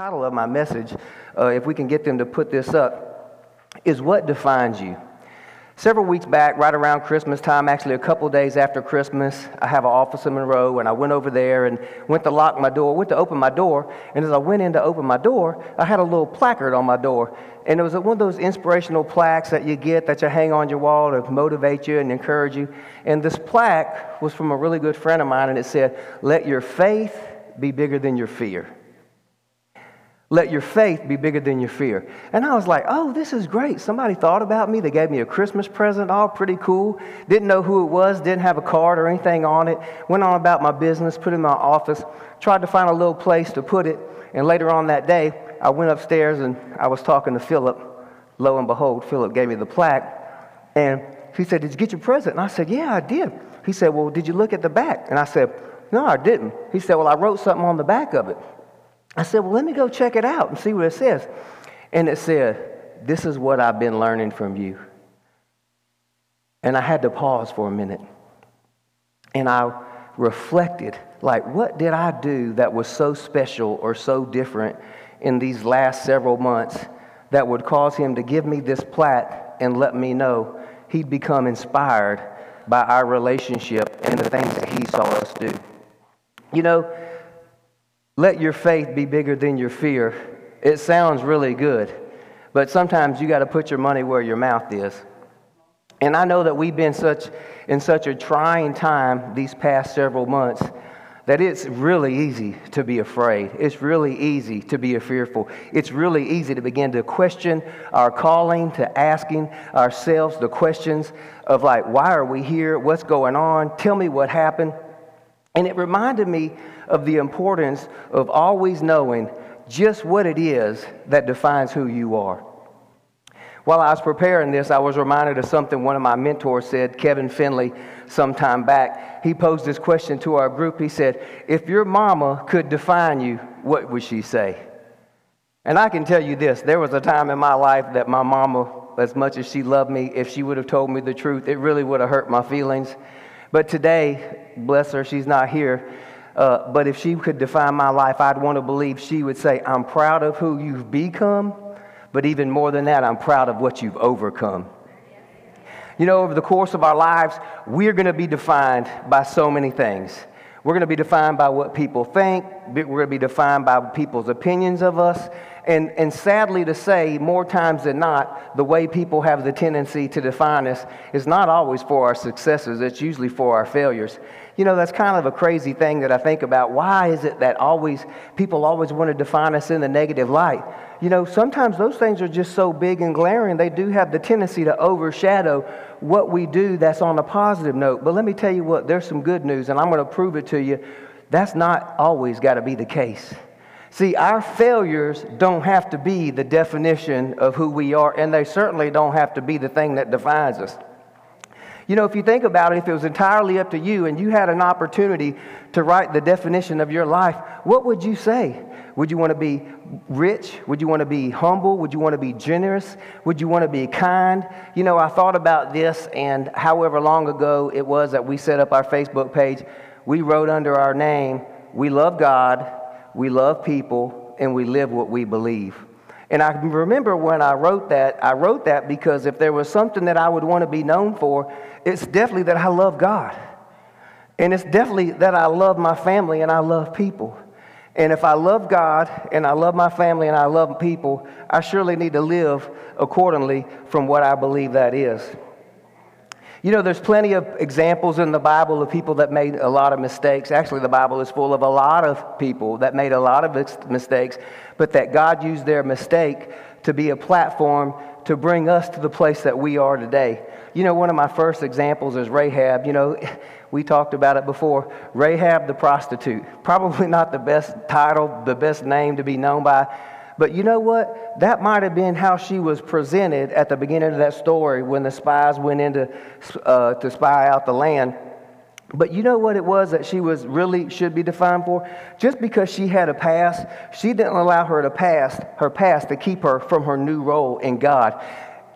title of my message, uh, if we can get them to put this up, is What Defines You? Several weeks back, right around Christmas time, actually a couple days after Christmas, I have an office in Monroe, and I went over there and went to lock my door, went to open my door, and as I went in to open my door, I had a little placard on my door. And it was one of those inspirational plaques that you get that you hang on your wall to motivate you and encourage you. And this plaque was from a really good friend of mine, and it said, Let your faith be bigger than your fear. Let your faith be bigger than your fear. And I was like, oh, this is great. Somebody thought about me. They gave me a Christmas present, all pretty cool. Didn't know who it was, didn't have a card or anything on it. Went on about my business, put it in my office, tried to find a little place to put it. And later on that day, I went upstairs and I was talking to Philip. Lo and behold, Philip gave me the plaque. And he said, Did you get your present? And I said, Yeah, I did. He said, Well, did you look at the back? And I said, No, I didn't. He said, Well, I wrote something on the back of it. I said, Well, let me go check it out and see what it says. And it said, This is what I've been learning from you. And I had to pause for a minute. And I reflected, like, what did I do that was so special or so different in these last several months that would cause him to give me this plaque and let me know he'd become inspired by our relationship and the things that he saw us do? You know, let your faith be bigger than your fear. It sounds really good, but sometimes you got to put your money where your mouth is. And I know that we've been such in such a trying time these past several months that it's really easy to be afraid. It's really easy to be fearful. It's really easy to begin to question our calling, to asking ourselves the questions of like, why are we here? What's going on? Tell me what happened. And it reminded me of the importance of always knowing just what it is that defines who you are. While I was preparing this, I was reminded of something one of my mentors said, Kevin Finley, some time back. He posed this question to our group. He said, If your mama could define you, what would she say? And I can tell you this there was a time in my life that my mama, as much as she loved me, if she would have told me the truth, it really would have hurt my feelings. But today, bless her, she's not here. Uh, but if she could define my life, I'd want to believe she would say, I'm proud of who you've become, but even more than that, I'm proud of what you've overcome. You know, over the course of our lives, we're going to be defined by so many things. We're going to be defined by what people think. We're going to be defined by people's opinions of us. And, and sadly to say, more times than not, the way people have the tendency to define us is not always for our successes, it's usually for our failures. You know, that's kind of a crazy thing that I think about. Why is it that always people always want to define us in the negative light? You know, sometimes those things are just so big and glaring, they do have the tendency to overshadow what we do that's on a positive note. But let me tell you what, there's some good news, and I'm going to prove it to you. That's not always got to be the case. See, our failures don't have to be the definition of who we are, and they certainly don't have to be the thing that defines us. You know, if you think about it, if it was entirely up to you and you had an opportunity to write the definition of your life, what would you say? Would you want to be rich? Would you want to be humble? Would you want to be generous? Would you want to be kind? You know, I thought about this, and however long ago it was that we set up our Facebook page, we wrote under our name, We love God, we love people, and we live what we believe. And I remember when I wrote that, I wrote that because if there was something that I would want to be known for, it's definitely that I love God. And it's definitely that I love my family and I love people. And if I love God and I love my family and I love people, I surely need to live accordingly from what I believe that is. You know, there's plenty of examples in the Bible of people that made a lot of mistakes. Actually, the Bible is full of a lot of people that made a lot of mistakes, but that God used their mistake to be a platform to bring us to the place that we are today. You know, one of my first examples is Rahab. You know, we talked about it before. Rahab the prostitute. Probably not the best title, the best name to be known by. But you know what? That might have been how she was presented at the beginning of that story when the spies went in to, uh, to spy out the land. But you know what it was that she was really should be defined for? Just because she had a past, she didn't allow her to past her past to keep her from her new role in God.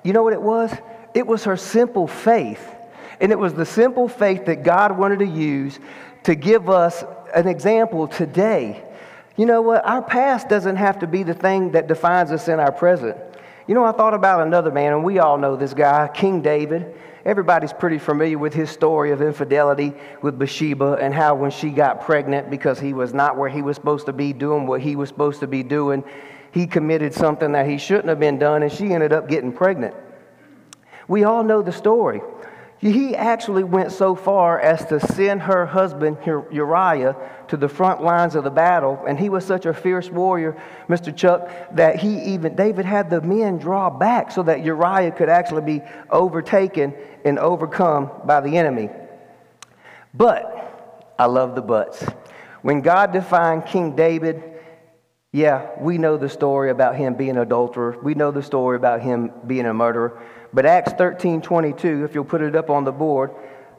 You know what it was? It was her simple faith. And it was the simple faith that God wanted to use to give us an example today You know what? Our past doesn't have to be the thing that defines us in our present. You know, I thought about another man, and we all know this guy, King David. Everybody's pretty familiar with his story of infidelity with Bathsheba and how when she got pregnant because he was not where he was supposed to be doing what he was supposed to be doing, he committed something that he shouldn't have been done and she ended up getting pregnant. We all know the story. He actually went so far as to send her husband Uriah to the front lines of the battle, and he was such a fierce warrior, Mr. Chuck, that he even David had the men draw back so that Uriah could actually be overtaken and overcome by the enemy. But I love the buts. When God defined King David, yeah, we know the story about him being an adulterer. We know the story about him being a murderer. But Acts 13 22, if you'll put it up on the board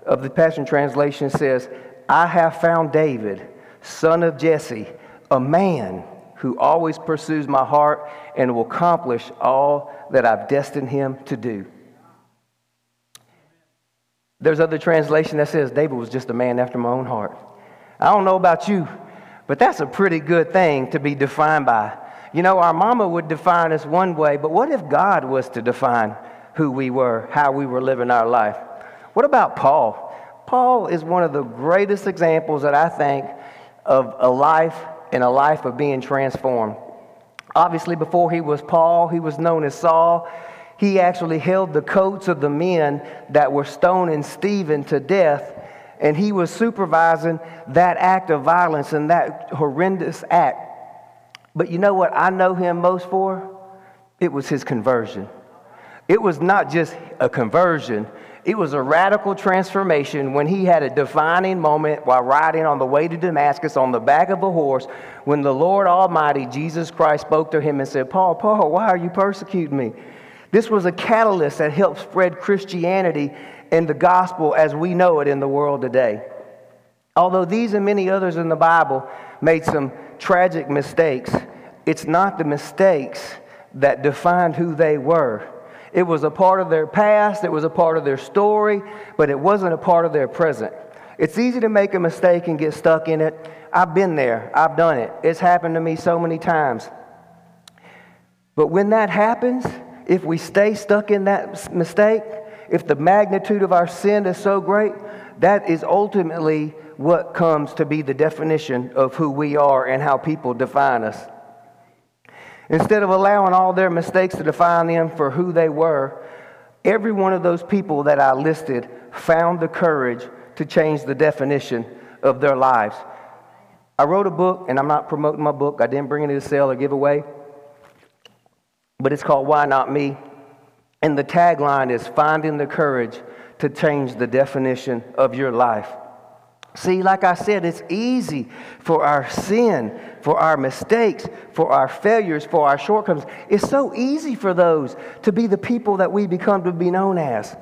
of the Passion Translation, says, I have found David, son of Jesse, a man who always pursues my heart and will accomplish all that I've destined him to do. There's other translation that says David was just a man after my own heart. I don't know about you, but that's a pretty good thing to be defined by. You know, our mama would define us one way, but what if God was to define who we were, how we were living our life. What about Paul? Paul is one of the greatest examples that I think of a life and a life of being transformed. Obviously, before he was Paul, he was known as Saul. He actually held the coats of the men that were stoning Stephen to death, and he was supervising that act of violence and that horrendous act. But you know what I know him most for? It was his conversion. It was not just a conversion, it was a radical transformation when he had a defining moment while riding on the way to Damascus on the back of a horse when the Lord Almighty, Jesus Christ, spoke to him and said, Paul, Paul, why are you persecuting me? This was a catalyst that helped spread Christianity and the gospel as we know it in the world today. Although these and many others in the Bible made some tragic mistakes, it's not the mistakes that defined who they were. It was a part of their past, it was a part of their story, but it wasn't a part of their present. It's easy to make a mistake and get stuck in it. I've been there, I've done it. It's happened to me so many times. But when that happens, if we stay stuck in that mistake, if the magnitude of our sin is so great, that is ultimately what comes to be the definition of who we are and how people define us. Instead of allowing all their mistakes to define them for who they were, every one of those people that I listed found the courage to change the definition of their lives. I wrote a book, and I'm not promoting my book, I didn't bring it to sale or give away, but it's called Why Not Me? And the tagline is Finding the Courage to Change the Definition of Your Life. See, like I said, it's easy for our sin, for our mistakes, for our failures, for our shortcomings. It's so easy for those to be the people that we become to be known as.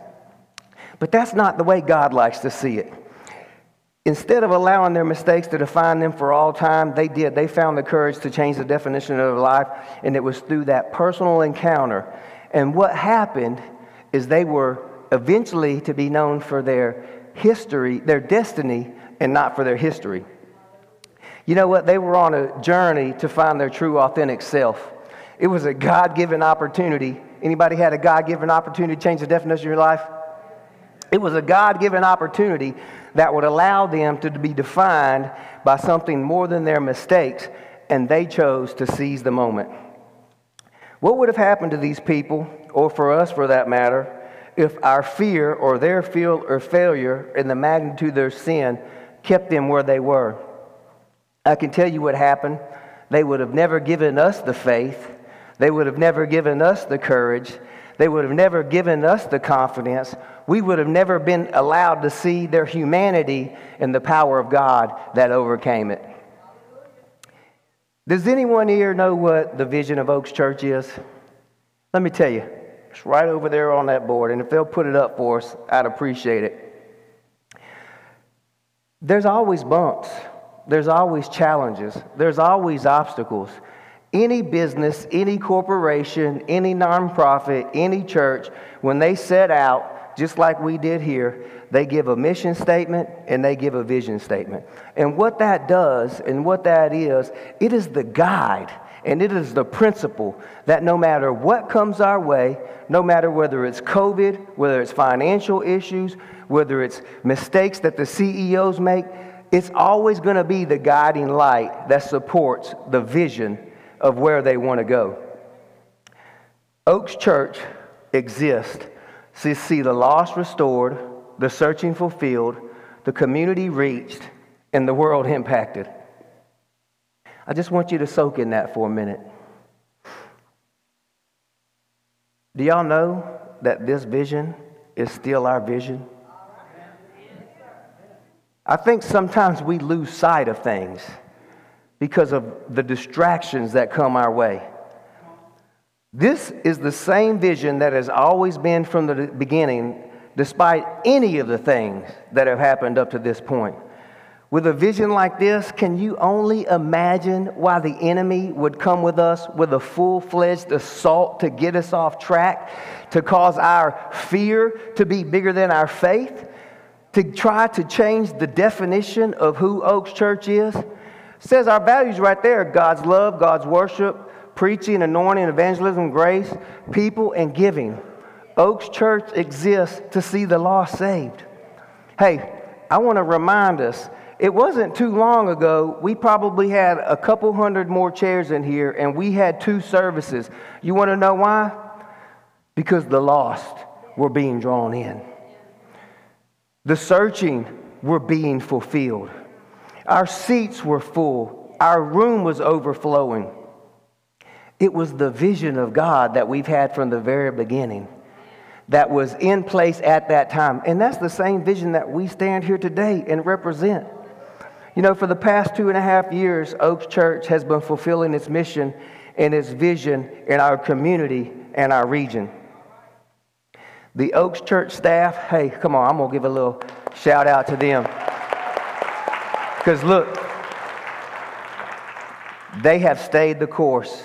But that's not the way God likes to see it. Instead of allowing their mistakes to define them for all time, they did. They found the courage to change the definition of their life, and it was through that personal encounter. And what happened is they were eventually to be known for their history, their destiny, and not for their history. You know what? They were on a journey to find their true, authentic self. It was a God given opportunity. Anybody had a God given opportunity to change the definition of your life? It was a God given opportunity that would allow them to be defined by something more than their mistakes, and they chose to seize the moment. What would have happened to these people, or for us for that matter, if our fear or their fear or failure and the magnitude of their sin kept them where they were. I can tell you what happened. They would have never given us the faith. They would have never given us the courage. They would have never given us the confidence. We would have never been allowed to see their humanity and the power of God that overcame it. Does anyone here know what the vision of Oaks Church is? Let me tell you. It's right over there on that board. And if they'll put it up for us, I'd appreciate it. There's always bumps, there's always challenges, there's always obstacles. Any business, any corporation, any nonprofit, any church, when they set out just like we did here, they give a mission statement and they give a vision statement. And what that does and what that is, it is the guide and it is the principle that no matter what comes our way, no matter whether it's COVID, whether it's financial issues, whether it's mistakes that the CEOs make, it's always going to be the guiding light that supports the vision of where they want to go. Oaks Church exists to see the lost restored, the searching fulfilled, the community reached, and the world impacted. I just want you to soak in that for a minute. Do y'all know that this vision is still our vision? I think sometimes we lose sight of things because of the distractions that come our way. This is the same vision that has always been from the beginning, despite any of the things that have happened up to this point. With a vision like this, can you only imagine why the enemy would come with us with a full fledged assault to get us off track, to cause our fear to be bigger than our faith, to try to change the definition of who Oaks Church is? Says our values right there God's love, God's worship, preaching, anointing, evangelism, grace, people, and giving. Oaks Church exists to see the lost saved. Hey, I want to remind us it wasn't too long ago, we probably had a couple hundred more chairs in here and we had two services. You want to know why? Because the lost were being drawn in, the searching were being fulfilled. Our seats were full, our room was overflowing. It was the vision of God that we've had from the very beginning that was in place at that time. And that's the same vision that we stand here today and represent. You know, for the past two and a half years, Oaks Church has been fulfilling its mission and its vision in our community and our region. The Oaks Church staff, hey, come on, I'm going to give a little shout out to them. Because look, they have stayed the course.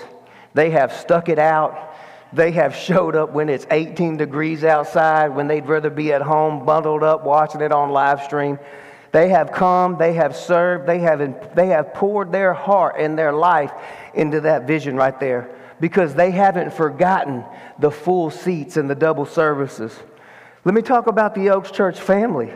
They have stuck it out. They have showed up when it's 18 degrees outside, when they'd rather be at home bundled up watching it on live stream. They have come, they have served, they have, they have poured their heart and their life into that vision right there because they haven't forgotten the full seats and the double services. Let me talk about the Oaks Church family.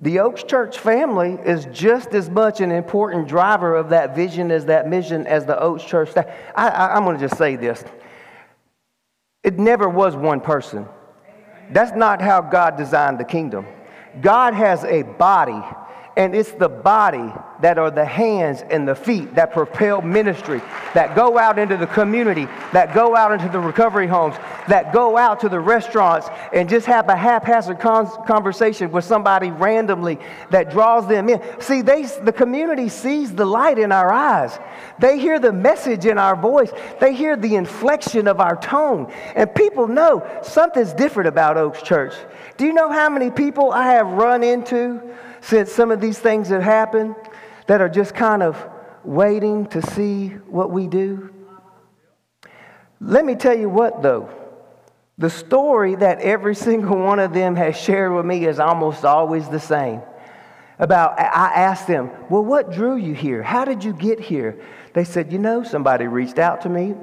The Oaks Church family is just as much an important driver of that vision as that mission as the Oaks Church staff. I, I'm going to just say this. It never was one person. That's not how God designed the kingdom. God has a body and it's the body that are the hands and the feet that propel ministry, that go out into the community, that go out into the recovery homes, that go out to the restaurants and just have a haphazard conversation with somebody randomly that draws them in. See, they, the community sees the light in our eyes. They hear the message in our voice. They hear the inflection of our tone. And people know something's different about Oaks Church. Do you know how many people I have run into? Since some of these things that happen that are just kind of waiting to see what we do? Let me tell you what, though. The story that every single one of them has shared with me is almost always the same. About, I asked them, Well, what drew you here? How did you get here? They said, You know, somebody reached out to me,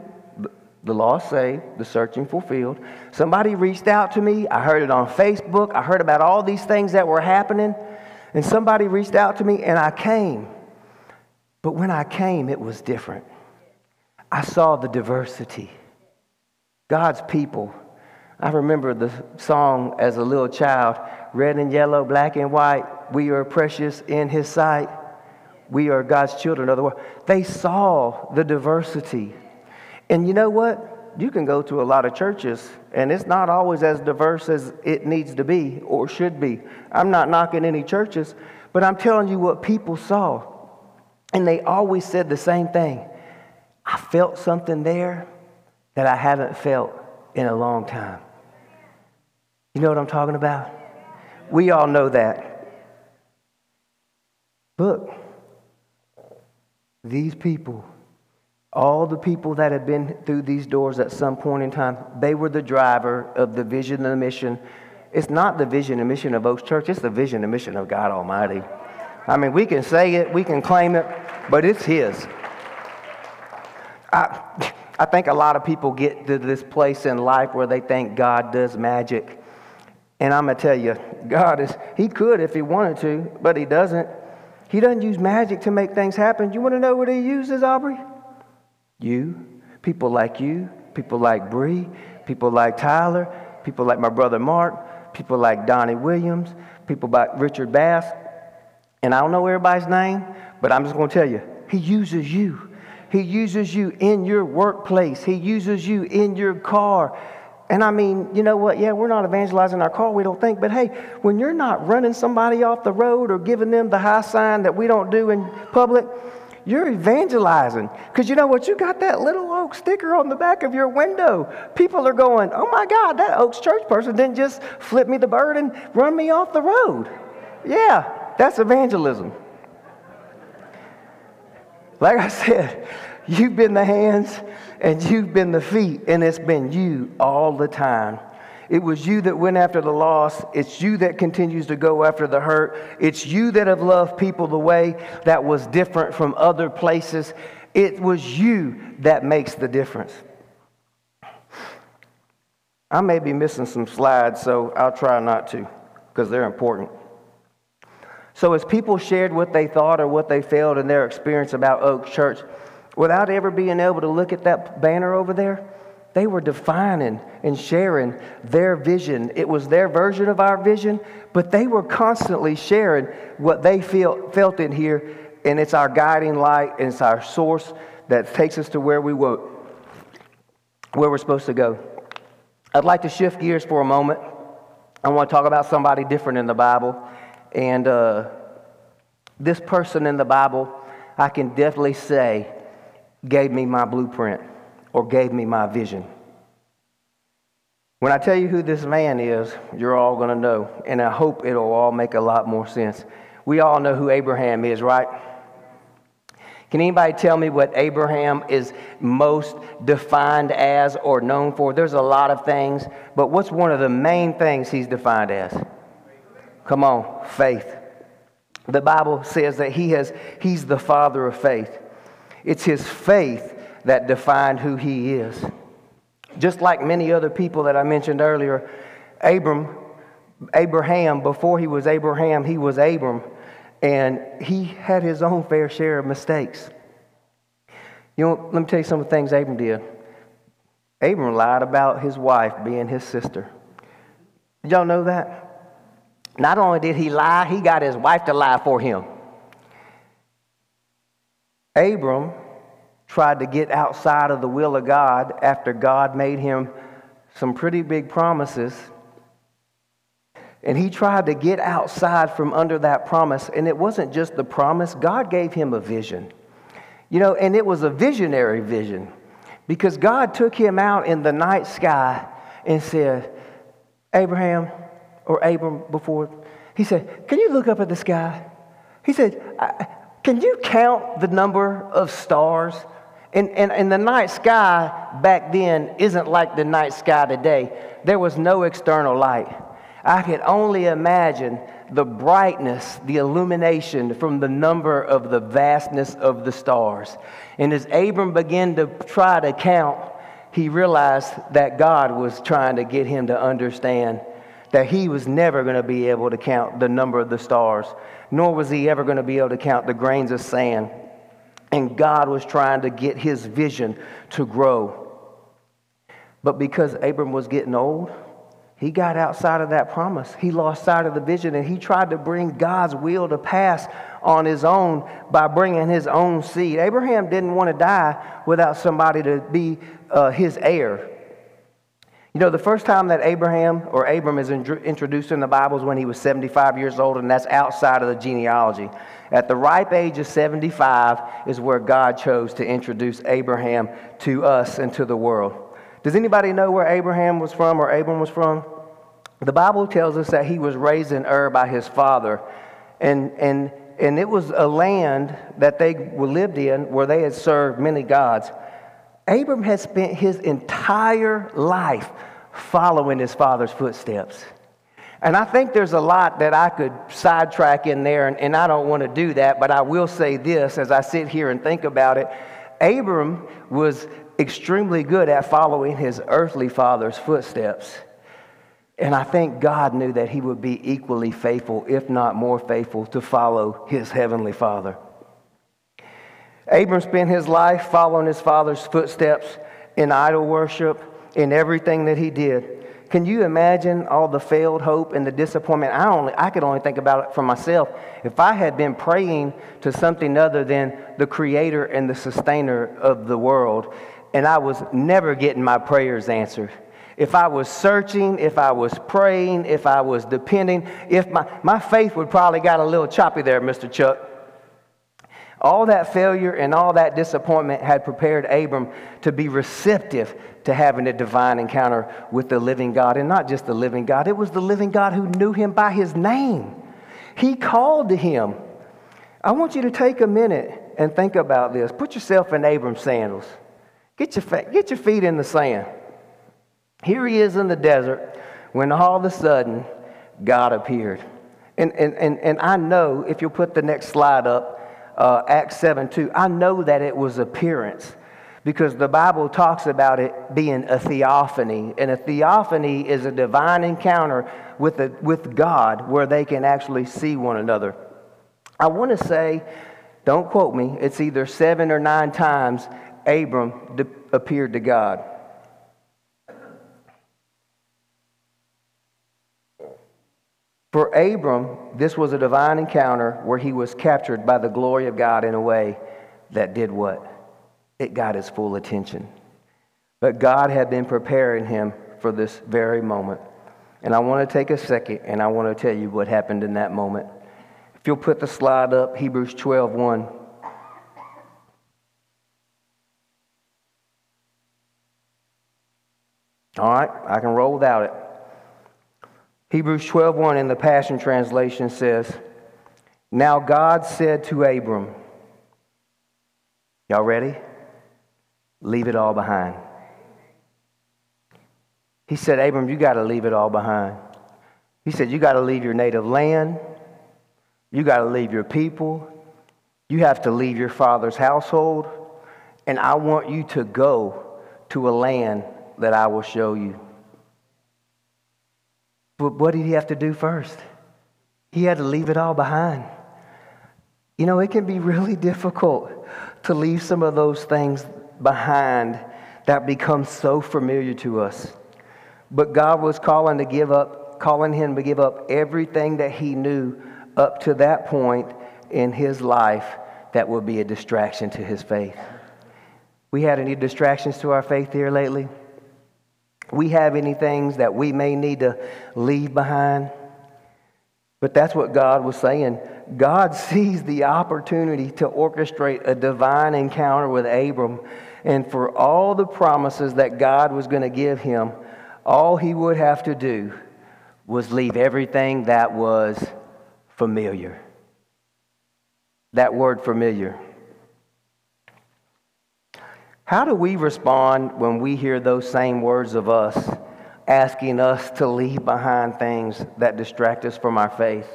the lost saved, the searching fulfilled. Somebody reached out to me. I heard it on Facebook. I heard about all these things that were happening. And somebody reached out to me and I came. But when I came, it was different. I saw the diversity. God's people. I remember the song as a little child red and yellow, black and white. We are precious in His sight. We are God's children of the world. They saw the diversity. And you know what? You can go to a lot of churches and it's not always as diverse as it needs to be or should be. I'm not knocking any churches, but I'm telling you what people saw. And they always said the same thing I felt something there that I haven't felt in a long time. You know what I'm talking about? We all know that. Look, these people all the people that had been through these doors at some point in time, they were the driver of the vision and the mission It's not the vision and mission of Oaks Church, it's the vision and mission of God Almighty. I mean, we can say it, we can claim it, but it's His. I, I think a lot of people get to this place in life where they think God does magic. And I'm going to tell you, God is, He could if He wanted to, but He doesn't. He doesn't use magic to make things happen. You want to know what He uses, Aubrey? You, people like you, people like Bree, people like Tyler, people like my brother Mark, people like Donnie Williams, people like Richard Bass. And I don't know everybody's name, but I'm just going to tell you, He uses you. He uses you in your workplace. He uses you in your car. And I mean, you know what? Yeah, we're not evangelizing our car, we don't think. But hey, when you're not running somebody off the road or giving them the high sign that we don't do in public, you're evangelizing. Because you know what? You got that little oak sticker on the back of your window. People are going, oh my God, that Oaks Church person didn't just flip me the bird and run me off the road. Yeah, that's evangelism. Like I said, you've been the hands and you've been the feet, and it's been you all the time. It was you that went after the lost. It's you that continues to go after the hurt. It's you that have loved people the way that was different from other places. It was you that makes the difference. I may be missing some slides, so I'll try not to because they're important. So, as people shared what they thought or what they felt in their experience about Oak Church, without ever being able to look at that banner over there, they were defining and sharing their vision. It was their version of our vision, but they were constantly sharing what they feel, felt in here, and it's our guiding light, and it's our source that takes us to where we were, where we're supposed to go. I'd like to shift gears for a moment. I want to talk about somebody different in the Bible, and uh, this person in the Bible, I can definitely say gave me my blueprint or gave me my vision. When I tell you who this man is, you're all going to know, and I hope it'll all make a lot more sense. We all know who Abraham is, right? Can anybody tell me what Abraham is most defined as or known for? There's a lot of things, but what's one of the main things he's defined as? Come on, faith. The Bible says that he has, he's the father of faith. It's his faith that defined who he is. Just like many other people that I mentioned earlier, Abram, Abraham, before he was Abraham, he was Abram, and he had his own fair share of mistakes. You know, let me tell you some of the things Abram did. Abram lied about his wife being his sister. Did y'all know that? Not only did he lie, he got his wife to lie for him. Abram tried to get outside of the will of God after God made him some pretty big promises. And he tried to get outside from under that promise. And it wasn't just the promise, God gave him a vision. You know, and it was a visionary vision because God took him out in the night sky and said, Abraham, or Abram before, he said, Can you look up at the sky? He said, can you count the number of stars? And, and, and the night sky back then isn't like the night sky today. There was no external light. I could only imagine the brightness, the illumination from the number of the vastness of the stars. And as Abram began to try to count, he realized that God was trying to get him to understand that he was never going to be able to count the number of the stars, nor was he ever going to be able to count the grains of sand. And God was trying to get his vision to grow. But because Abram was getting old, he got outside of that promise. He lost sight of the vision and he tried to bring God's will to pass on his own by bringing his own seed. Abraham didn't want to die without somebody to be uh, his heir. You know, the first time that Abraham or Abram is introduced in the Bible is when he was 75 years old, and that's outside of the genealogy. At the ripe age of 75 is where God chose to introduce Abraham to us and to the world. Does anybody know where Abraham was from or Abram was from? The Bible tells us that he was raised in Ur by his father, and, and, and it was a land that they lived in where they had served many gods. Abram had spent his entire life following his father's footsteps. And I think there's a lot that I could sidetrack in there, and, and I don't want to do that, but I will say this as I sit here and think about it. Abram was extremely good at following his earthly father's footsteps. And I think God knew that he would be equally faithful, if not more faithful, to follow his heavenly father. Abram spent his life following his father's footsteps in idol worship, in everything that he did. Can you imagine all the failed hope and the disappointment? I, only, I could only think about it for myself. If I had been praying to something other than the creator and the sustainer of the world, and I was never getting my prayers answered. If I was searching, if I was praying, if I was depending, if my, my faith would probably got a little choppy there, Mr. Chuck. All that failure and all that disappointment had prepared Abram to be receptive to having a divine encounter with the living God. And not just the living God, it was the living God who knew him by his name. He called to him. I want you to take a minute and think about this. Put yourself in Abram's sandals. Get your, get your feet in the sand. Here he is in the desert when all of a sudden God appeared. And, and, and, and I know, if you'll put the next slide up, uh, Acts 7 2. I know that it was appearance because the Bible talks about it being a theophany. And a theophany is a divine encounter with, a, with God where they can actually see one another. I want to say, don't quote me, it's either seven or nine times Abram de- appeared to God. For Abram, this was a divine encounter where he was captured by the glory of God in a way that did what? It got his full attention. But God had been preparing him for this very moment. And I want to take a second and I want to tell you what happened in that moment. If you'll put the slide up, Hebrews 12 1. All right, I can roll without it. Hebrews 12:1 in the Passion Translation says, "Now God said to Abram, Y'all ready? Leave it all behind. He said, Abram, you got to leave it all behind. He said, You got to leave your native land. You got to leave your people. You have to leave your father's household. And I want you to go to a land that I will show you. But what did he have to do first? He had to leave it all behind. You know, it can be really difficult to leave some of those things behind that become so familiar to us. But God was calling to give up, calling him to give up everything that he knew up to that point in his life that would be a distraction to his faith. We had any distractions to our faith here lately? We have any things that we may need to leave behind. But that's what God was saying. God sees the opportunity to orchestrate a divine encounter with Abram. And for all the promises that God was going to give him, all he would have to do was leave everything that was familiar. That word familiar. How do we respond when we hear those same words of us asking us to leave behind things that distract us from our faith?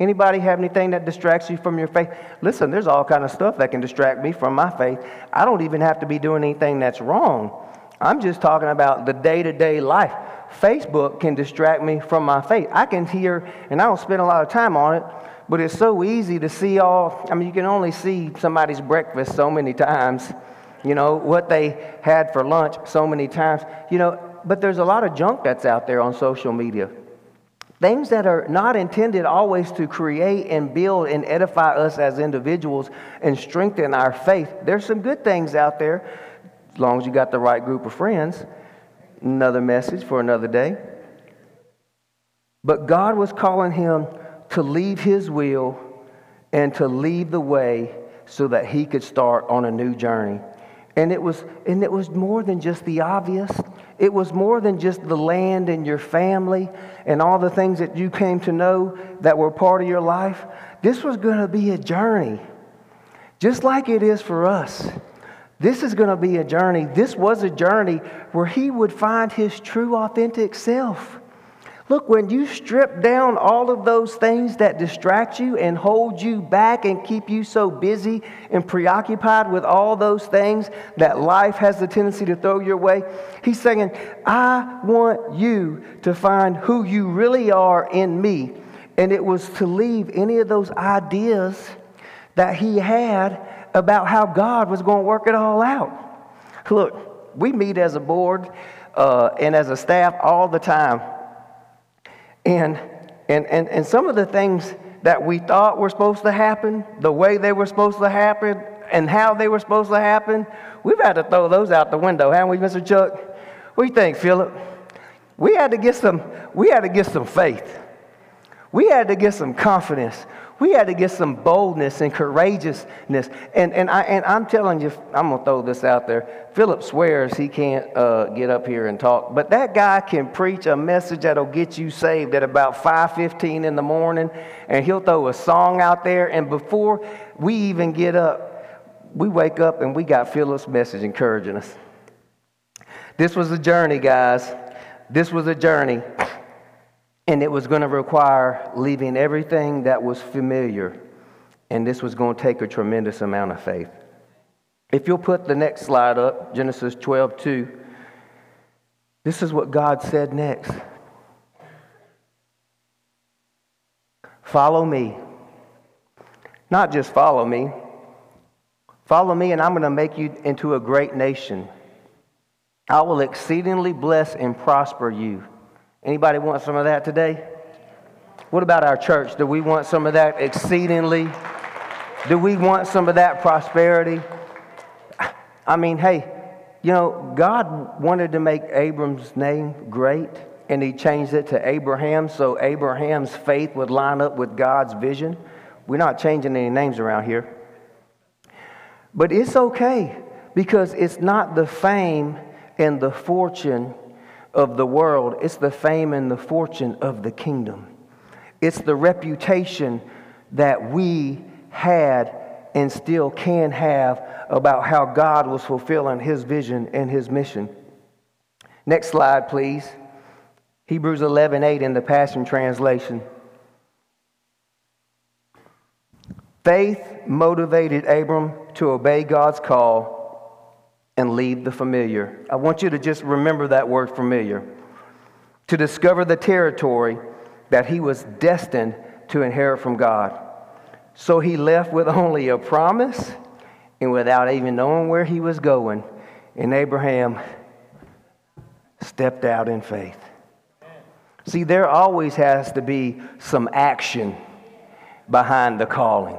Anybody have anything that distracts you from your faith? Listen, there's all kind of stuff that can distract me from my faith. I don't even have to be doing anything that's wrong. I'm just talking about the day-to-day life. Facebook can distract me from my faith. I can hear, and I don't spend a lot of time on it, but it's so easy to see all. I mean, you can only see somebody's breakfast so many times you know, what they had for lunch so many times. You know, but there's a lot of junk that's out there on social media. Things that are not intended always to create and build and edify us as individuals and strengthen our faith. There's some good things out there, as long as you got the right group of friends. Another message for another day. But God was calling him to leave his will and to leave the way so that he could start on a new journey. And it was and it was more than just the obvious. It was more than just the land and your family and all the things that you came to know that were part of your life. This was going to be a journey. Just like it is for us. This is going to be a journey. This was a journey where he would find his true authentic self. Look, when you strip down all of those things that distract you and hold you back and keep you so busy and preoccupied with all those things that life has the tendency to throw your way, he's saying, I want you to find who you really are in me. And it was to leave any of those ideas that he had about how God was going to work it all out. Look, we meet as a board uh, and as a staff all the time and, and, and, and some of the things that we thought were supposed to happen, the way they were supposed to happen, and how they were supposed to happen, we've had to throw those out the window, haven't we, Mr. Chuck? What do you think, Philip? We had to get some, we had to get some faith. We had to get some confidence we had to get some boldness and courageousness. And, and, I, and I'm telling you, I'm going to throw this out there. Philip swears he can't uh, get up here and talk, but that guy can preach a message that'll get you saved at about 5.15 in the morning, and he'll throw a song out there, and before we even get up, we wake up and we got Philip's message encouraging us. This was a journey, guys. This was a journey. And it was going to require leaving everything that was familiar. And this was going to take a tremendous amount of faith. If you'll put the next slide up, Genesis 12 2, this is what God said next Follow me. Not just follow me, follow me, and I'm going to make you into a great nation. I will exceedingly bless and prosper you. Anybody want some of that today? What about our church? Do we want some of that exceedingly? Do we want some of that prosperity? I mean, hey, you know, God wanted to make Abram's name great, and he changed it to Abraham so Abraham's faith would line up with God's vision. We're not changing any names around here. But it's okay because it's not the fame and the fortune of the world, it's the fame and the fortune of the kingdom. It's the reputation that we had and still can have about how God was fulfilling his vision and his mission. Next slide, please. Hebrews 11 8 in the Passion Translation. Faith motivated Abram to obey God's call and leave the familiar. I want you to just remember that word familiar. To discover the territory that he was destined to inherit from God. So he left with only a promise and without even knowing where he was going. And Abraham stepped out in faith. See, there always has to be some action behind the calling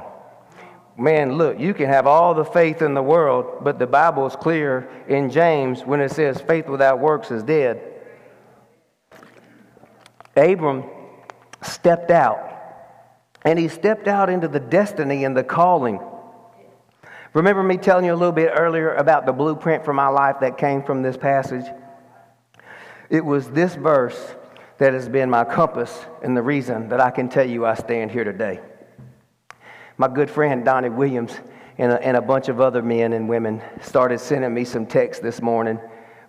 man, look, you can have all the faith in the world, but the Bible is clear in James when it says faith without works is dead. Abram stepped out, and he stepped out into the destiny and the calling. Remember me telling you a little bit earlier about the blueprint for my life that came from this passage? It was this verse that has been my compass and the reason that I can tell you I stand here today my good friend Donnie Williams and a, and a bunch of other men and women started sending me some texts this morning.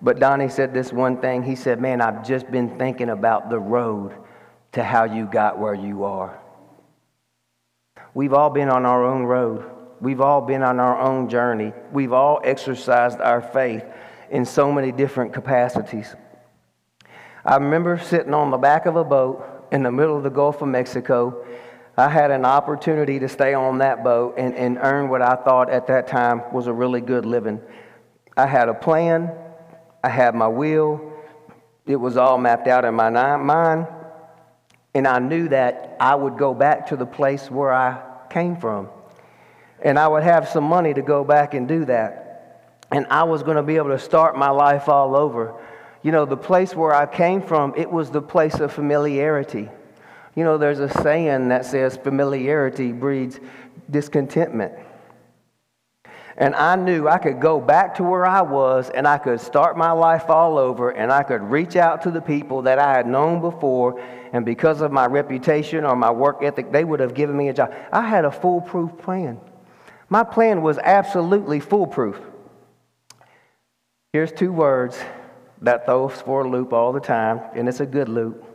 But Donnie said this one thing. He said, Man, I've just been thinking about the road to how you got where you are. We've all been on our own road. We've all been on our own journey. We've all exercised our faith in so many different capacities. I remember sitting on the back of a boat in the middle of the Gulf of Mexico I had an opportunity to stay on that boat and, and earn what I thought at that time was a really good living. I had a plan, I had my will, it was all mapped out in my mind, and I knew that I would go back to the place where I came from. And I would have some money to go back and do that. And I was going to be able to start my life all over. You know, the place where I came from, it was the place of familiarity. You know, there's a saying that says familiarity breeds discontentment. And I knew I could go back to where I was and I could start my life all over and I could reach out to the people that I had known before. And because of my reputation or my work ethic, they would have given me a job. I had a foolproof plan. My plan was absolutely foolproof. Here's two words that throw for a loop all the time, and it's a good loop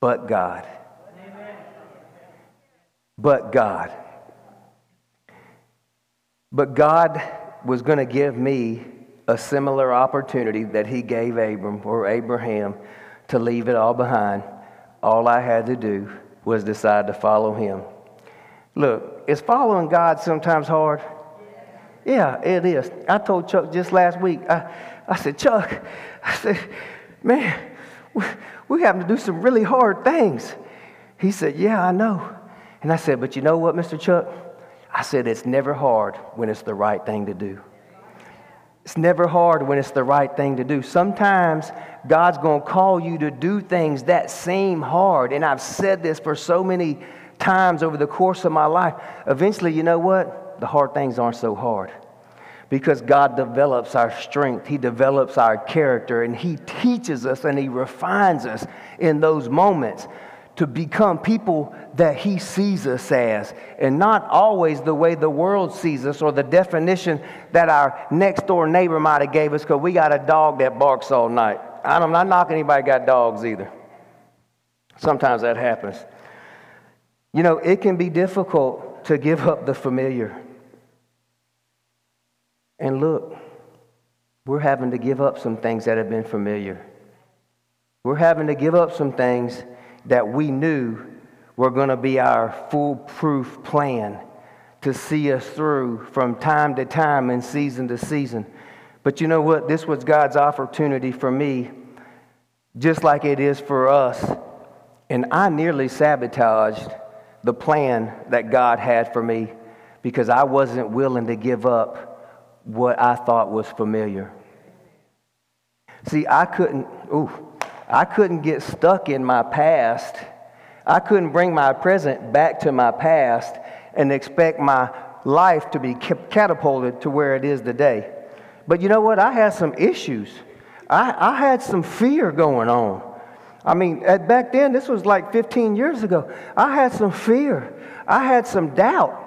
but God. But God. But God was going to give me a similar opportunity that he gave Abram or Abraham to leave it all behind. All I had to do was decide to follow him. Look, is following God sometimes hard? Yeah, it is. I told Chuck just last week, I, I said, Chuck, I said, man, we, having to do some really hard things. He said, Yeah, I know. And I said, But you know what, Mr. Chuck? I said, It's never hard when it's the right thing to do. It's never hard when it's the right thing to do. Sometimes God's going to call you to do things that seem hard. And I've said this for so many times over the course of my life. Eventually, you know what? The hard things aren't so hard because God develops our strength, He develops our character, and He teaches us and He refines us in those moments to become people that He sees us as, and not always the way the world sees us or the definition that our next door neighbor might have gave us because we got a dog that barks all night. I'm not knocking anybody got dogs either. Sometimes that happens. You know, it can be difficult to give up the familiar. And look, we're having to give up some things that have been familiar. We're having to give up some things that we knew were going to be our foolproof plan to see us through from time to time and season to season. But you know what? This was God's opportunity for me, just like it is for us. And I nearly sabotaged the plan that God had for me because I wasn't willing to give up what I thought was familiar. See, I couldn't, ooh, I couldn't get stuck in my past. I couldn't bring my present back to my past and expect my life to be catapulted to where it is today. But you know what? I had some issues. I, I had some fear going on. I mean, at, back then, this was like 15 years ago. I had some fear, I had some doubt.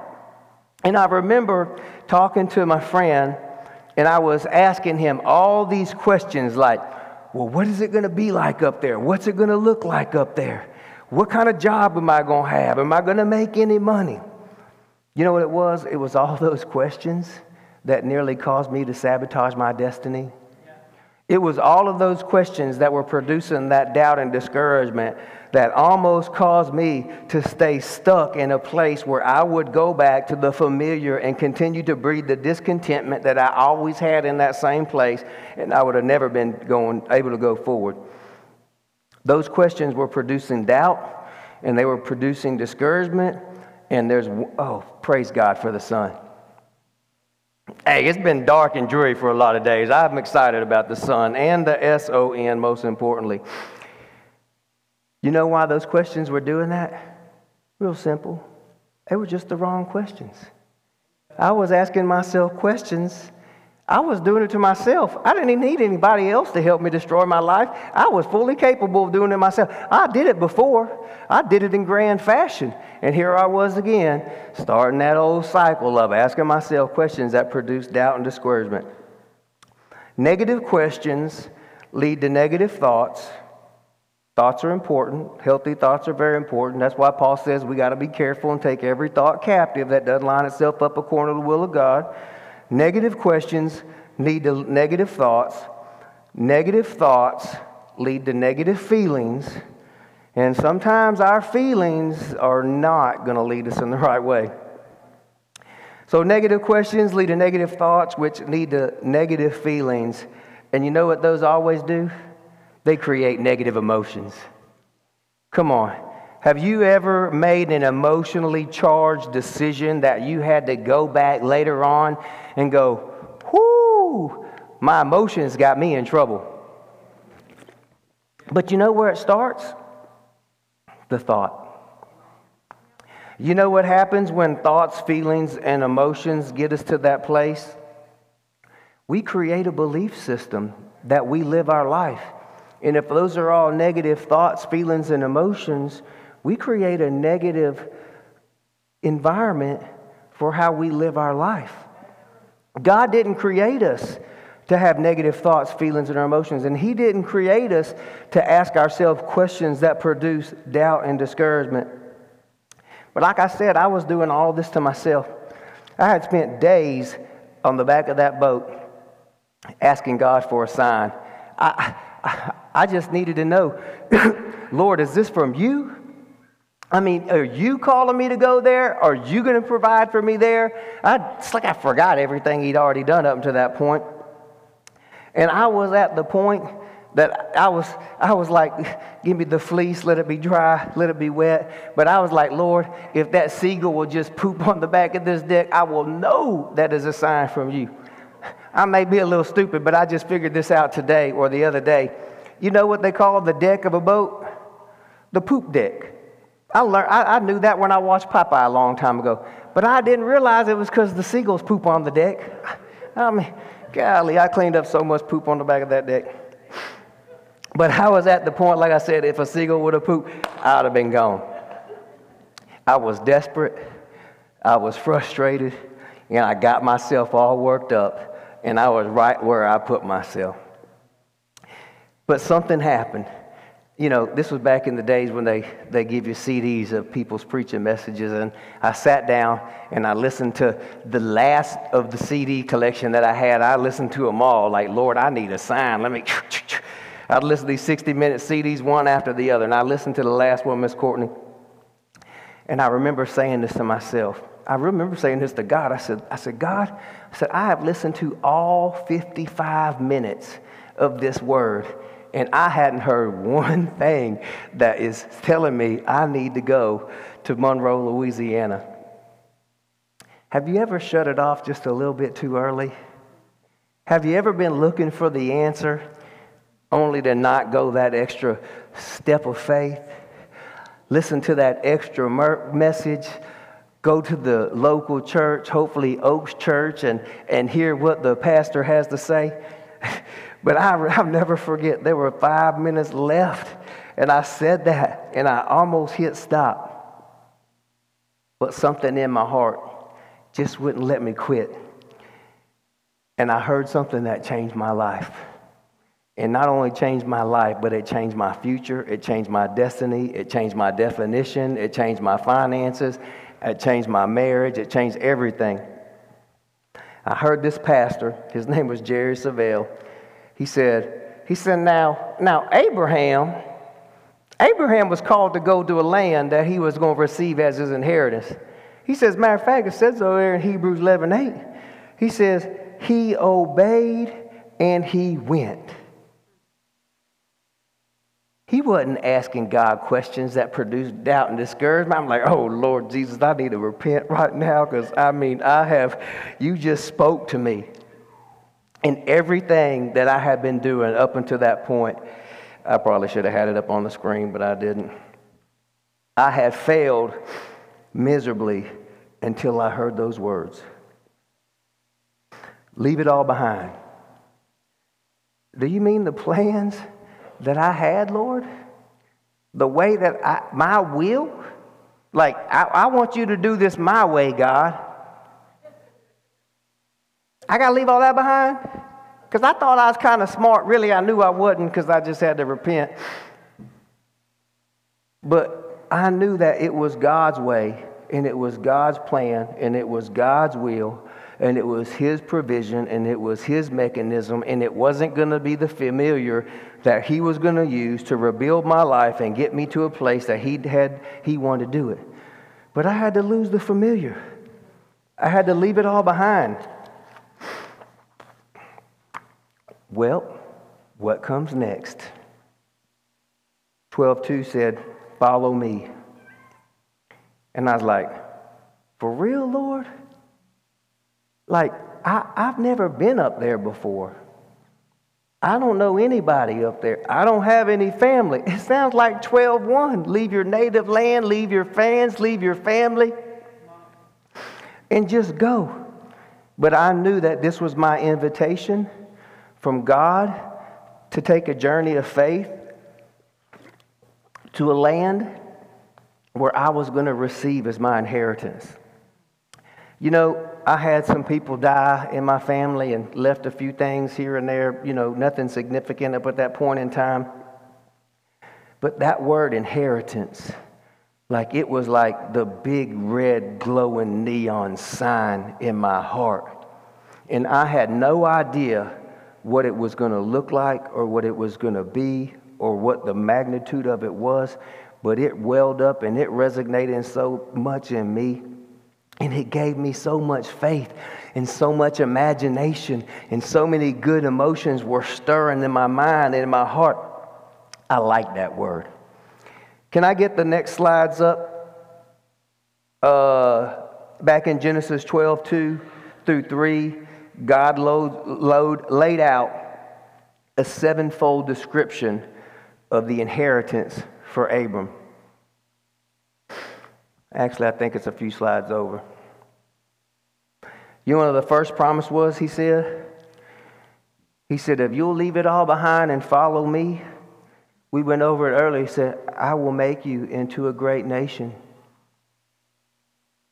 And I remember talking to my friend, and I was asking him all these questions like, well, what is it going to be like up there? What's it going to look like up there? What kind of job am I going to have? Am I going to make any money? You know what it was? It was all those questions that nearly caused me to sabotage my destiny. It was all of those questions that were producing that doubt and discouragement that almost caused me to stay stuck in a place where I would go back to the familiar and continue to breed the discontentment that I always had in that same place, and I would have never been going, able to go forward. Those questions were producing doubt, and they were producing discouragement, and there's, oh, praise God for the sun. Hey, it's been dark and dreary for a lot of days. I'm excited about the sun and the S O N, most importantly. You know why those questions were doing that? Real simple. They were just the wrong questions. I was asking myself questions I was doing it to myself. I didn't need anybody else to help me destroy my life. I was fully capable of doing it myself. I did it before, I did it in grand fashion. And here I was again, starting that old cycle of asking myself questions that produce doubt and discouragement. Negative questions lead to negative thoughts. Thoughts are important. Healthy thoughts are very important. That's why Paul says we got to be careful and take every thought captive that doesn't line itself up according to the will of God. Negative questions lead to negative thoughts. Negative thoughts lead to negative feelings. And sometimes our feelings are not going to lead us in the right way. So, negative questions lead to negative thoughts, which lead to negative feelings. And you know what those always do? They create negative emotions. Come on. Have you ever made an emotionally charged decision that you had to go back later on and go, whoo, my emotions got me in trouble? But you know where it starts? The thought. You know what happens when thoughts, feelings, and emotions get us to that place? We create a belief system that we live our life. And if those are all negative thoughts, feelings, and emotions, we create a negative environment for how we live our life. God didn't create us to have negative thoughts, feelings, and emotions. And He didn't create us to ask ourselves questions that produce doubt and discouragement. But like I said, I was doing all this to myself. I had spent days on the back of that boat asking God for a sign. I, I just needed to know, Lord, is this from you? I mean, are you calling me to go there? Are you going to provide for me there? I, it's like I forgot everything he'd already done up to that point. And I was at the point that I was, I was like, give me the fleece, let it be dry, let it be wet. But I was like, Lord, if that seagull will just poop on the back of this deck, I will know that is a sign from you. I may be a little stupid, but I just figured this out today or the other day. You know what they call the deck of a boat? The poop deck. I, learned, I, I knew that when I watched Popeye a long time ago, but I didn't realize it was because the seagulls poop on the deck. I mean, golly, I cleaned up so much poop on the back of that deck. But I was at the point, like I said, if a seagull would have pooped, I would have been gone. I was desperate. I was frustrated. And I got myself all worked up. And I was right where I put myself. But something happened. You know, this was back in the days when they, they give you CDs of people's preaching messages. And I sat down and I listened to the last of the CD collection that I had. I listened to them all, like, Lord, I need a sign. Let me. I'd listen to these 60 minute CDs one after the other. And I listened to the last one, Miss Courtney. And I remember saying this to myself. I remember saying this to God. I said, I said, God, I said, I have listened to all 55 minutes of this word, and I hadn't heard one thing that is telling me I need to go to Monroe, Louisiana. Have you ever shut it off just a little bit too early? Have you ever been looking for the answer only to not go that extra step of faith. Listen to that extra message. Go to the local church, hopefully Oaks Church, and, and hear what the pastor has to say. but I, I'll never forget, there were five minutes left, and I said that, and I almost hit stop. But something in my heart just wouldn't let me quit. And I heard something that changed my life. And not only changed my life, but it changed my future, it changed my destiny, it changed my definition, it changed my finances, it changed my marriage, it changed everything. I heard this pastor, his name was Jerry Savelle. He said, he said, now, now Abraham, Abraham was called to go to a land that he was going to receive as his inheritance. He says, matter of fact, it says so there in Hebrews 11 8. He says, he obeyed and he went. He wasn't asking God questions that produced doubt and discouragement. I'm like, oh, Lord Jesus, I need to repent right now because I mean, I have, you just spoke to me. And everything that I had been doing up until that point, I probably should have had it up on the screen, but I didn't. I had failed miserably until I heard those words. Leave it all behind. Do you mean the plans? that I had, Lord? The way that I, my will? Like, I, I want you to do this my way, God. I got to leave all that behind? Because I thought I was kind of smart. Really, I knew I wasn't because I just had to repent. But I knew that it was God's way, and it was God's plan, and it was God's will, and it was His provision, and it was His mechanism, and it wasn't going to be the familiar that he was going to use to rebuild my life and get me to a place that he had he wanted to do it. But I had to lose the familiar. I had to leave it all behind. Well, what comes next? 12:2 said, "Follow me." And I was like, "For real, Lord?" Like I, I've never been up there before. I don't know anybody up there. I don't have any family. It sounds like 12:1. Leave your native land, leave your fans, leave your family, and just go. But I knew that this was my invitation from God to take a journey of faith to a land where I was going to receive as my inheritance. You know, I had some people die in my family and left a few things here and there, you know, nothing significant up at that point in time. But that word inheritance, like it was like the big red glowing neon sign in my heart. And I had no idea what it was going to look like or what it was going to be or what the magnitude of it was, but it welled up and it resonated so much in me. And it gave me so much faith and so much imagination, and so many good emotions were stirring in my mind and in my heart. I like that word. Can I get the next slides up? Uh, back in Genesis 12, 2 through 3, God load, load, laid out a sevenfold description of the inheritance for Abram. Actually, I think it's a few slides over. You know what the first promise was, he said? He said, If you'll leave it all behind and follow me, we went over it earlier. He said, I will make you into a great nation.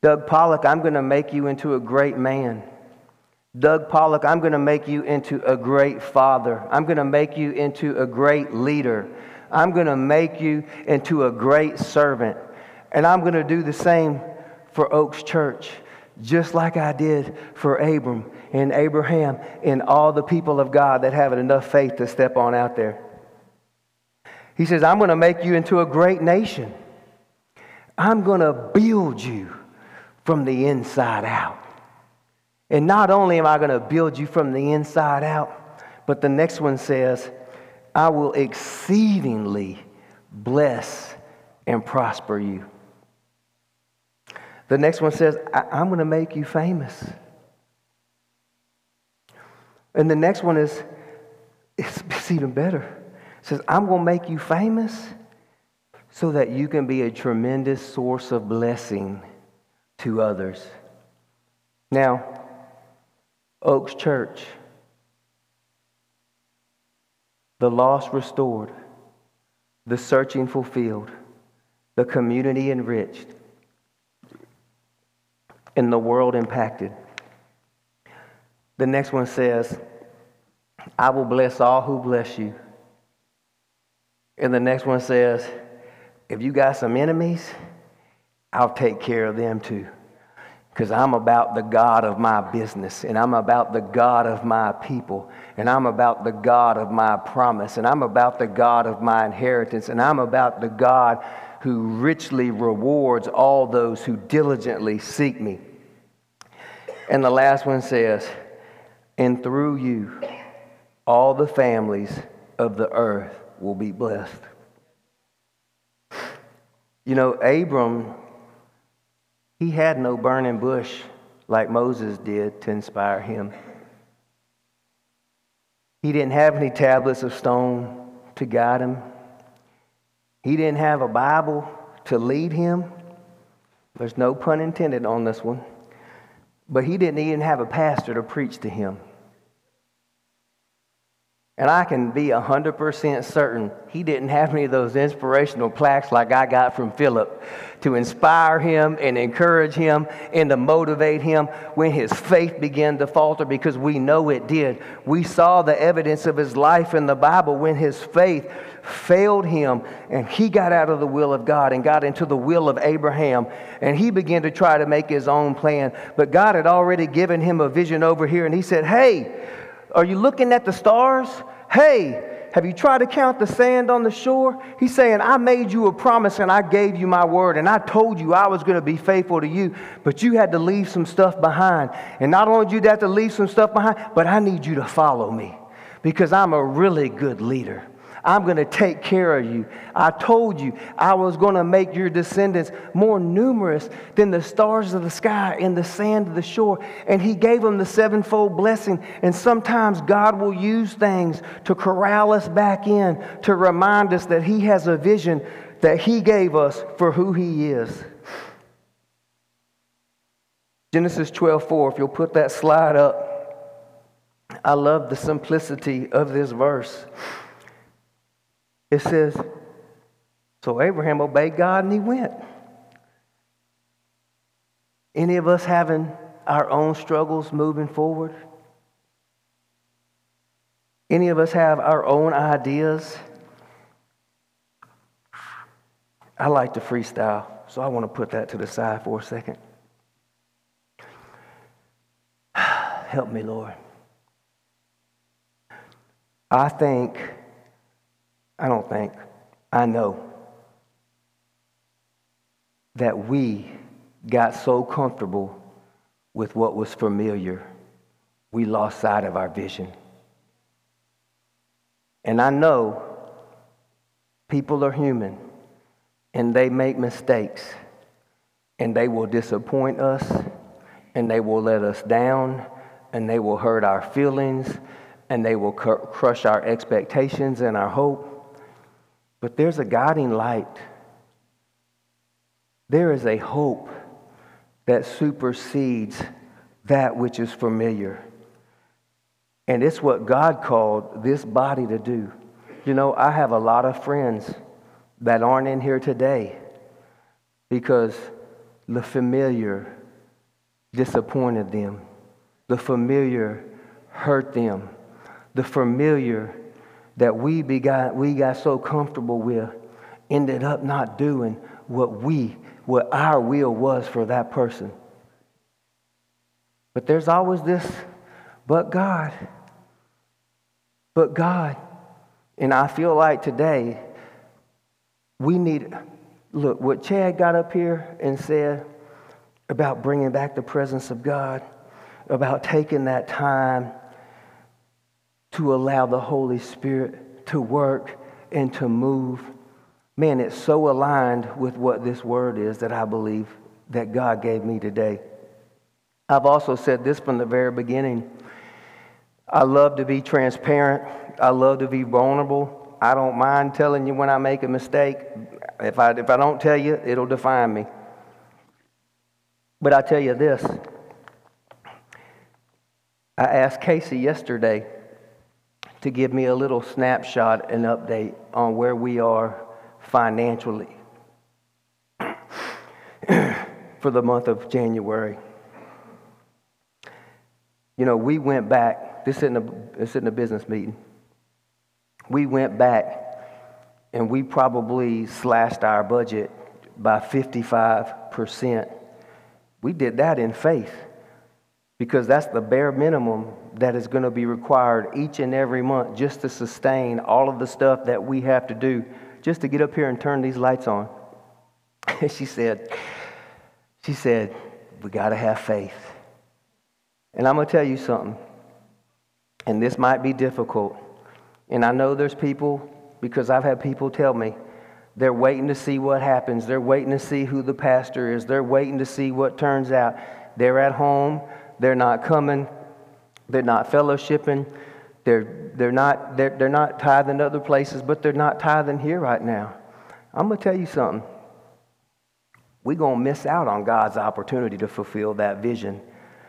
Doug Pollock, I'm going to make you into a great man. Doug Pollock, I'm going to make you into a great father. I'm going to make you into a great leader. I'm going to make you into a great servant. And I'm going to do the same for Oaks Church, just like I did for Abram and Abraham and all the people of God that have enough faith to step on out there. He says, I'm going to make you into a great nation. I'm going to build you from the inside out. And not only am I going to build you from the inside out, but the next one says, I will exceedingly bless and prosper you. The next one says, I- am going to make you famous. And the next one is, it's, it's even better. It says, I'm going to make you famous so that you can be a tremendous source of blessing to others. Now, Oaks Church, the lost restored, the searching fulfilled, the community enriched, and the world impacted. The next one says, I will bless all who bless you. And the next one says, if you got some enemies, I'll take care of them too because I'm about the God of my business, and I'm about the God of my people, and I'm about the God of my promise, and I'm about the God of my inheritance, and I'm about the God who richly rewards all those who diligently seek me. And the last one says, and through you, all the families of the earth will be blessed. You know, Abram he had no burning bush like Moses did to inspire him. He didn't have any tablets of stone to guide him. He didn't have a Bible to lead him. There's no pun intended on this one. But he didn't even have a pastor to preach to him. And I can be 100% certain he didn't have any of those inspirational plaques like I got from Philip to inspire him and encourage him and to motivate him when his faith began to falter because we know it did. We saw the evidence of his life in the Bible when his faith failed him and he got out of the will of God and got into the will of Abraham and he began to try to make his own plan. But God had already given him a vision over here and he said, Hey, are you looking at the stars? Hey, have you tried to count the sand on the shore? He's saying, I made you a promise and I gave you my word and I told you I was going to be faithful to you, but you had to leave some stuff behind. And not only did you have to leave some stuff behind, but I need you to follow me because I'm a really good leader. I'm going to take care of you. I told you I was going to make your descendants more numerous than the stars of the sky and the sand of the shore. And he gave them the sevenfold blessing. And sometimes God will use things to corral us back in, to remind us that he has a vision that he gave us for who he is. Genesis 12 4, if you'll put that slide up. I love the simplicity of this verse. It says, So Abraham obeyed God and he went. Any of us having our own struggles moving forward? Any of us have our own ideas? I like to freestyle, so I want to put that to the side for a second. Help me, Lord. I think, I don't think, I know that we got so comfortable with what was familiar, we lost sight of our vision. And I know people are human and they make mistakes and they will disappoint us and they will let us down and they will hurt our feelings and they will cr- crush our expectations and our hope. But there's a guiding light. There is a hope that supersedes that which is familiar. And it's what God called this body to do. You know, I have a lot of friends that aren't in here today because the familiar disappointed them, the familiar hurt them, the familiar that we, begot, we got so comfortable with ended up not doing what we, what our will was for that person. But there's always this, but God. But God. And I feel like today, we need, look, what Chad got up here and said about bringing back the presence of God, about taking that time to allow the Holy Spirit to work and to move. Man, it's so aligned with what this word is that I believe that God gave me today. I've also said this from the very beginning. I love to be transparent. I love to be vulnerable. I don't mind telling you when I make a mistake. If I, if I don't tell you, it'll define me. But I tell you this I asked Casey yesterday to give me a little snapshot and update on where we are financially for the month of January. You know, we went back, this isn't a, this isn't a business meeting. We went back and we probably slashed our budget by 55%. We did that in faith because that's the bare minimum that is going to be required each and every month just to sustain all of the stuff that we have to do just to get up here and turn these lights on. And she said, she said, we got to have faith. And I'm going to tell you something. And this might be difficult. And I know there's people, because I've had people tell me, they're waiting to see what happens. They're waiting to see who the pastor is. They're waiting to see what turns out. They're at home. They're not coming. They're not fellowshipping. They're, they're, not, they're, they're not tithing other places, but they're not tithing here right now. I'm going to tell you something. We're going to miss out on God's opportunity to fulfill that vision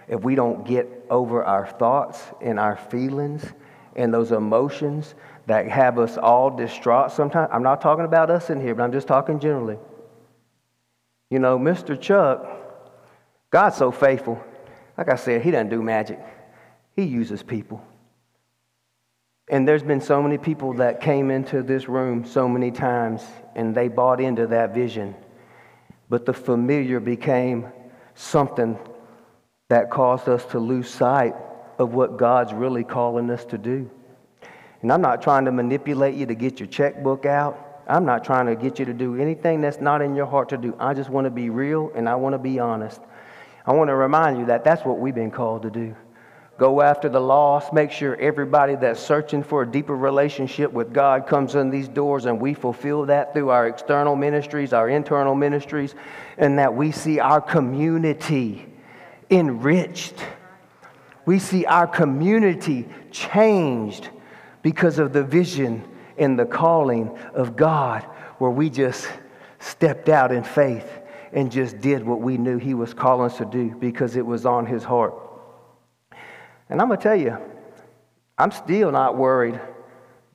if we don't get over our thoughts and our feelings and those emotions that have us all distraught sometimes. I'm not talking about us in here, but I'm just talking generally. You know, Mr. Chuck, God's so faithful. Like I said, he doesn't do magic, he uses people. And there's been so many people that came into this room so many times and they bought into that vision. But the familiar became something that caused us to lose sight of what God's really calling us to do. And I'm not trying to manipulate you to get your checkbook out. I'm not trying to get you to do anything that's not in your heart to do. I just want to be real and I want to be honest. I want to remind you that that's what we've been called to do. Go after the lost, make sure everybody that's searching for a deeper relationship with God comes in these doors, and we fulfill that through our external ministries, our internal ministries, and that we see our community enriched. We see our community changed because of the vision and the calling of God, where we just stepped out in faith and just did what we knew He was calling us to do because it was on His heart. And I'm going to tell you, I'm still not worried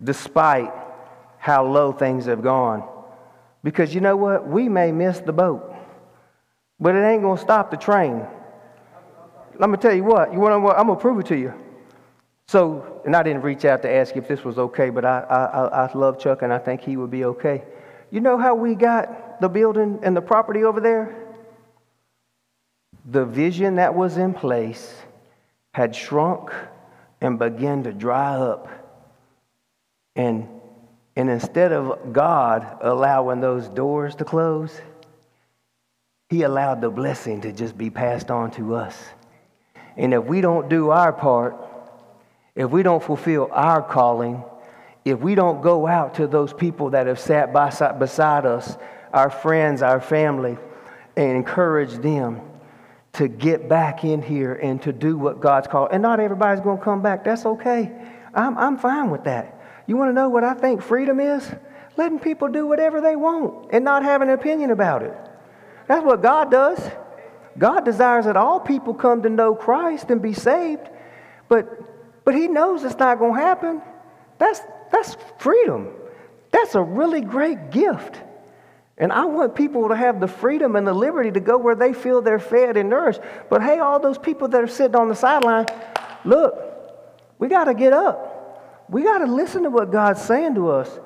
despite how low things have gone. Because you know what? We may miss the boat, but it ain't going to stop the train. let me tell you what, you what? I'm going to prove it to you. So, and I didn't reach out to ask if this was okay, but I, I, I love Chuck and I think he would be okay. You know how we got the building and the property over there? The vision that was in place had shrunk and began to dry up. And, and instead of God allowing those doors to close, He allowed the blessing to just be passed on to us. And if we don't do our part, if we don't fulfill our calling, if we don't go out to those people that have sat by, beside us, our friends, our family, and encourage them to get back in here and to do what God's called. And not everybody's going to come back. That's okay. I'm, I'm fine with that. You want to know what I think freedom is? Letting people do whatever they want and not having an opinion about it. That's what God does. God desires that all people come to know Christ and be saved, but, but He knows it's not going to happen. That's, that's freedom. That's a really great gift. And I want people to have the freedom and the liberty to go where they feel they're fed and nourished. But hey, all those people that are sitting on the sideline, look, we got to get up. We got to listen to what God's saying to us.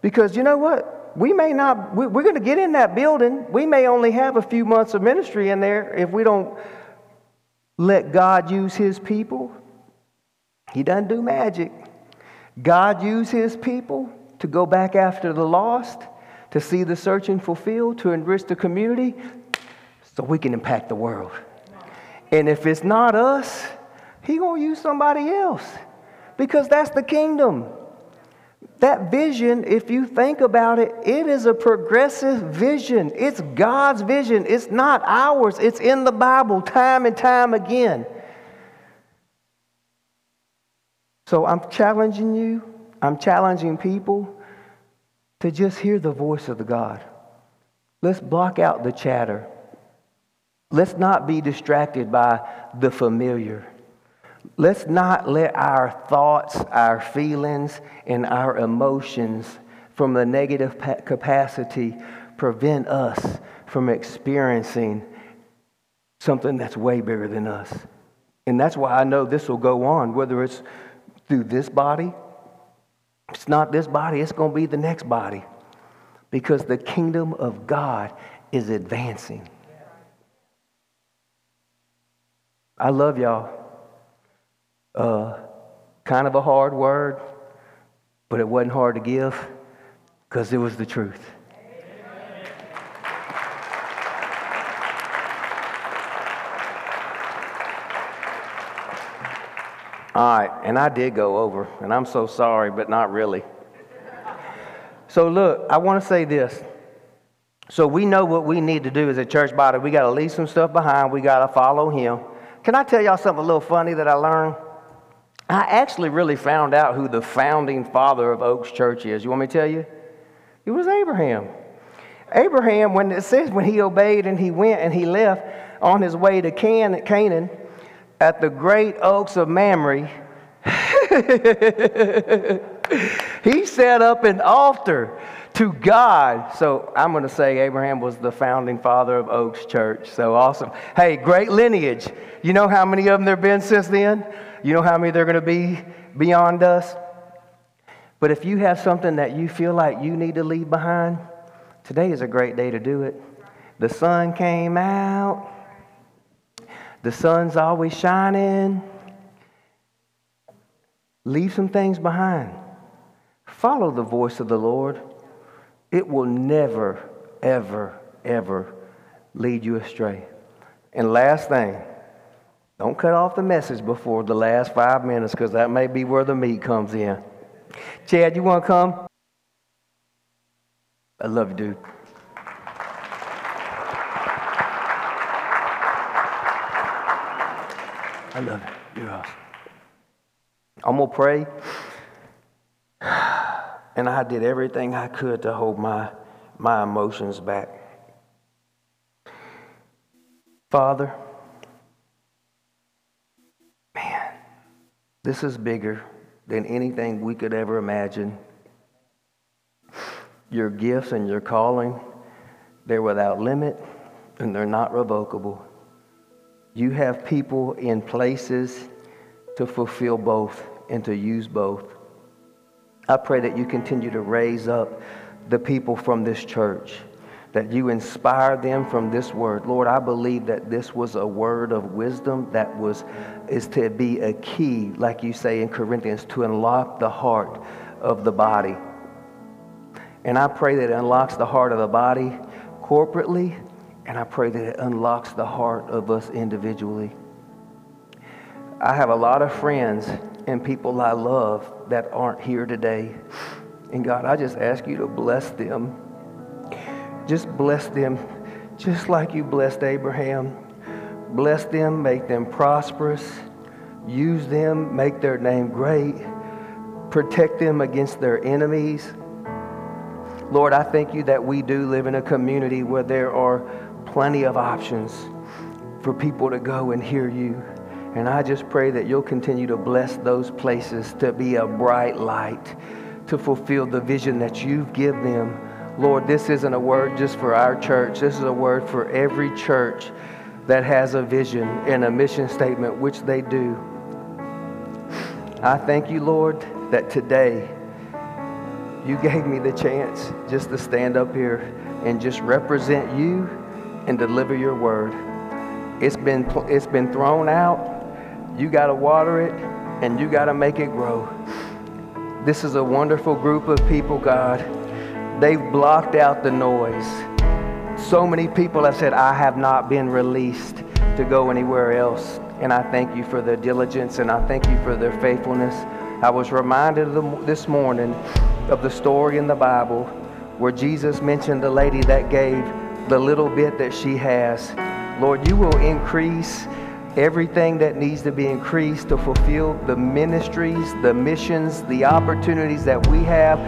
Because you know what? We may not, we're going to get in that building. We may only have a few months of ministry in there if we don't let God use his people. He doesn't do magic. God used his people to go back after the lost to see the searching fulfilled, to enrich the community, so we can impact the world. And if it's not us, he gonna use somebody else because that's the kingdom. That vision, if you think about it, it is a progressive vision. It's God's vision. It's not ours. It's in the Bible time and time again. So I'm challenging you, I'm challenging people to just hear the voice of the God. Let's block out the chatter. Let's not be distracted by the familiar. Let's not let our thoughts, our feelings, and our emotions from the negative capacity prevent us from experiencing something that's way bigger than us. And that's why I know this will go on, whether it's through this body it's not this body, it's going to be the next body. Because the kingdom of God is advancing. I love y'all. Uh, kind of a hard word, but it wasn't hard to give because it was the truth. All right, and I did go over, and I'm so sorry, but not really. So, look, I want to say this. So, we know what we need to do as a church body. We got to leave some stuff behind, we got to follow Him. Can I tell y'all something a little funny that I learned? I actually really found out who the founding father of Oaks Church is. You want me to tell you? It was Abraham. Abraham, when it says when he obeyed and he went and he left on his way to Canaan, at the great oaks of Mamre, he set up an altar to God. So I'm going to say Abraham was the founding father of Oaks Church. So awesome. Hey, great lineage. You know how many of them there have been since then? You know how many there are going to be beyond us? But if you have something that you feel like you need to leave behind, today is a great day to do it. The sun came out. The sun's always shining. Leave some things behind. Follow the voice of the Lord. It will never, ever, ever lead you astray. And last thing, don't cut off the message before the last five minutes because that may be where the meat comes in. Chad, you want to come? I love you, dude. I love it. You're awesome. I'm going to pray. And I did everything I could to hold my, my emotions back. Father, man, this is bigger than anything we could ever imagine. Your gifts and your calling, they're without limit and they're not revocable. You have people in places to fulfill both and to use both. I pray that you continue to raise up the people from this church, that you inspire them from this word. Lord, I believe that this was a word of wisdom that was is to be a key, like you say in Corinthians, to unlock the heart of the body. And I pray that it unlocks the heart of the body corporately, and I pray that it unlocks the heart of us individually. I have a lot of friends and people I love that aren't here today. And God, I just ask you to bless them. Just bless them just like you blessed Abraham. Bless them, make them prosperous. Use them, make their name great. Protect them against their enemies. Lord, I thank you that we do live in a community where there are plenty of options for people to go and hear you. And I just pray that you'll continue to bless those places to be a bright light, to fulfill the vision that you've given them. Lord, this isn't a word just for our church. This is a word for every church that has a vision and a mission statement, which they do. I thank you, Lord, that today you gave me the chance just to stand up here and just represent you and deliver your word. It's been, it's been thrown out. You got to water it and you got to make it grow. This is a wonderful group of people, God. They've blocked out the noise. So many people have said, I have not been released to go anywhere else. And I thank you for their diligence and I thank you for their faithfulness. I was reminded this morning of the story in the Bible where Jesus mentioned the lady that gave the little bit that she has. Lord, you will increase everything that needs to be increased to fulfill the ministries, the missions, the opportunities that we have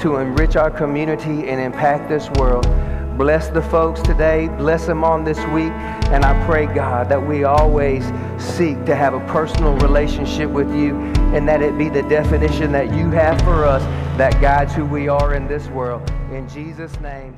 to enrich our community and impact this world. Bless the folks today. Bless them on this week. And I pray, God, that we always seek to have a personal relationship with you and that it be the definition that you have for us that guides who we are in this world. In Jesus' name.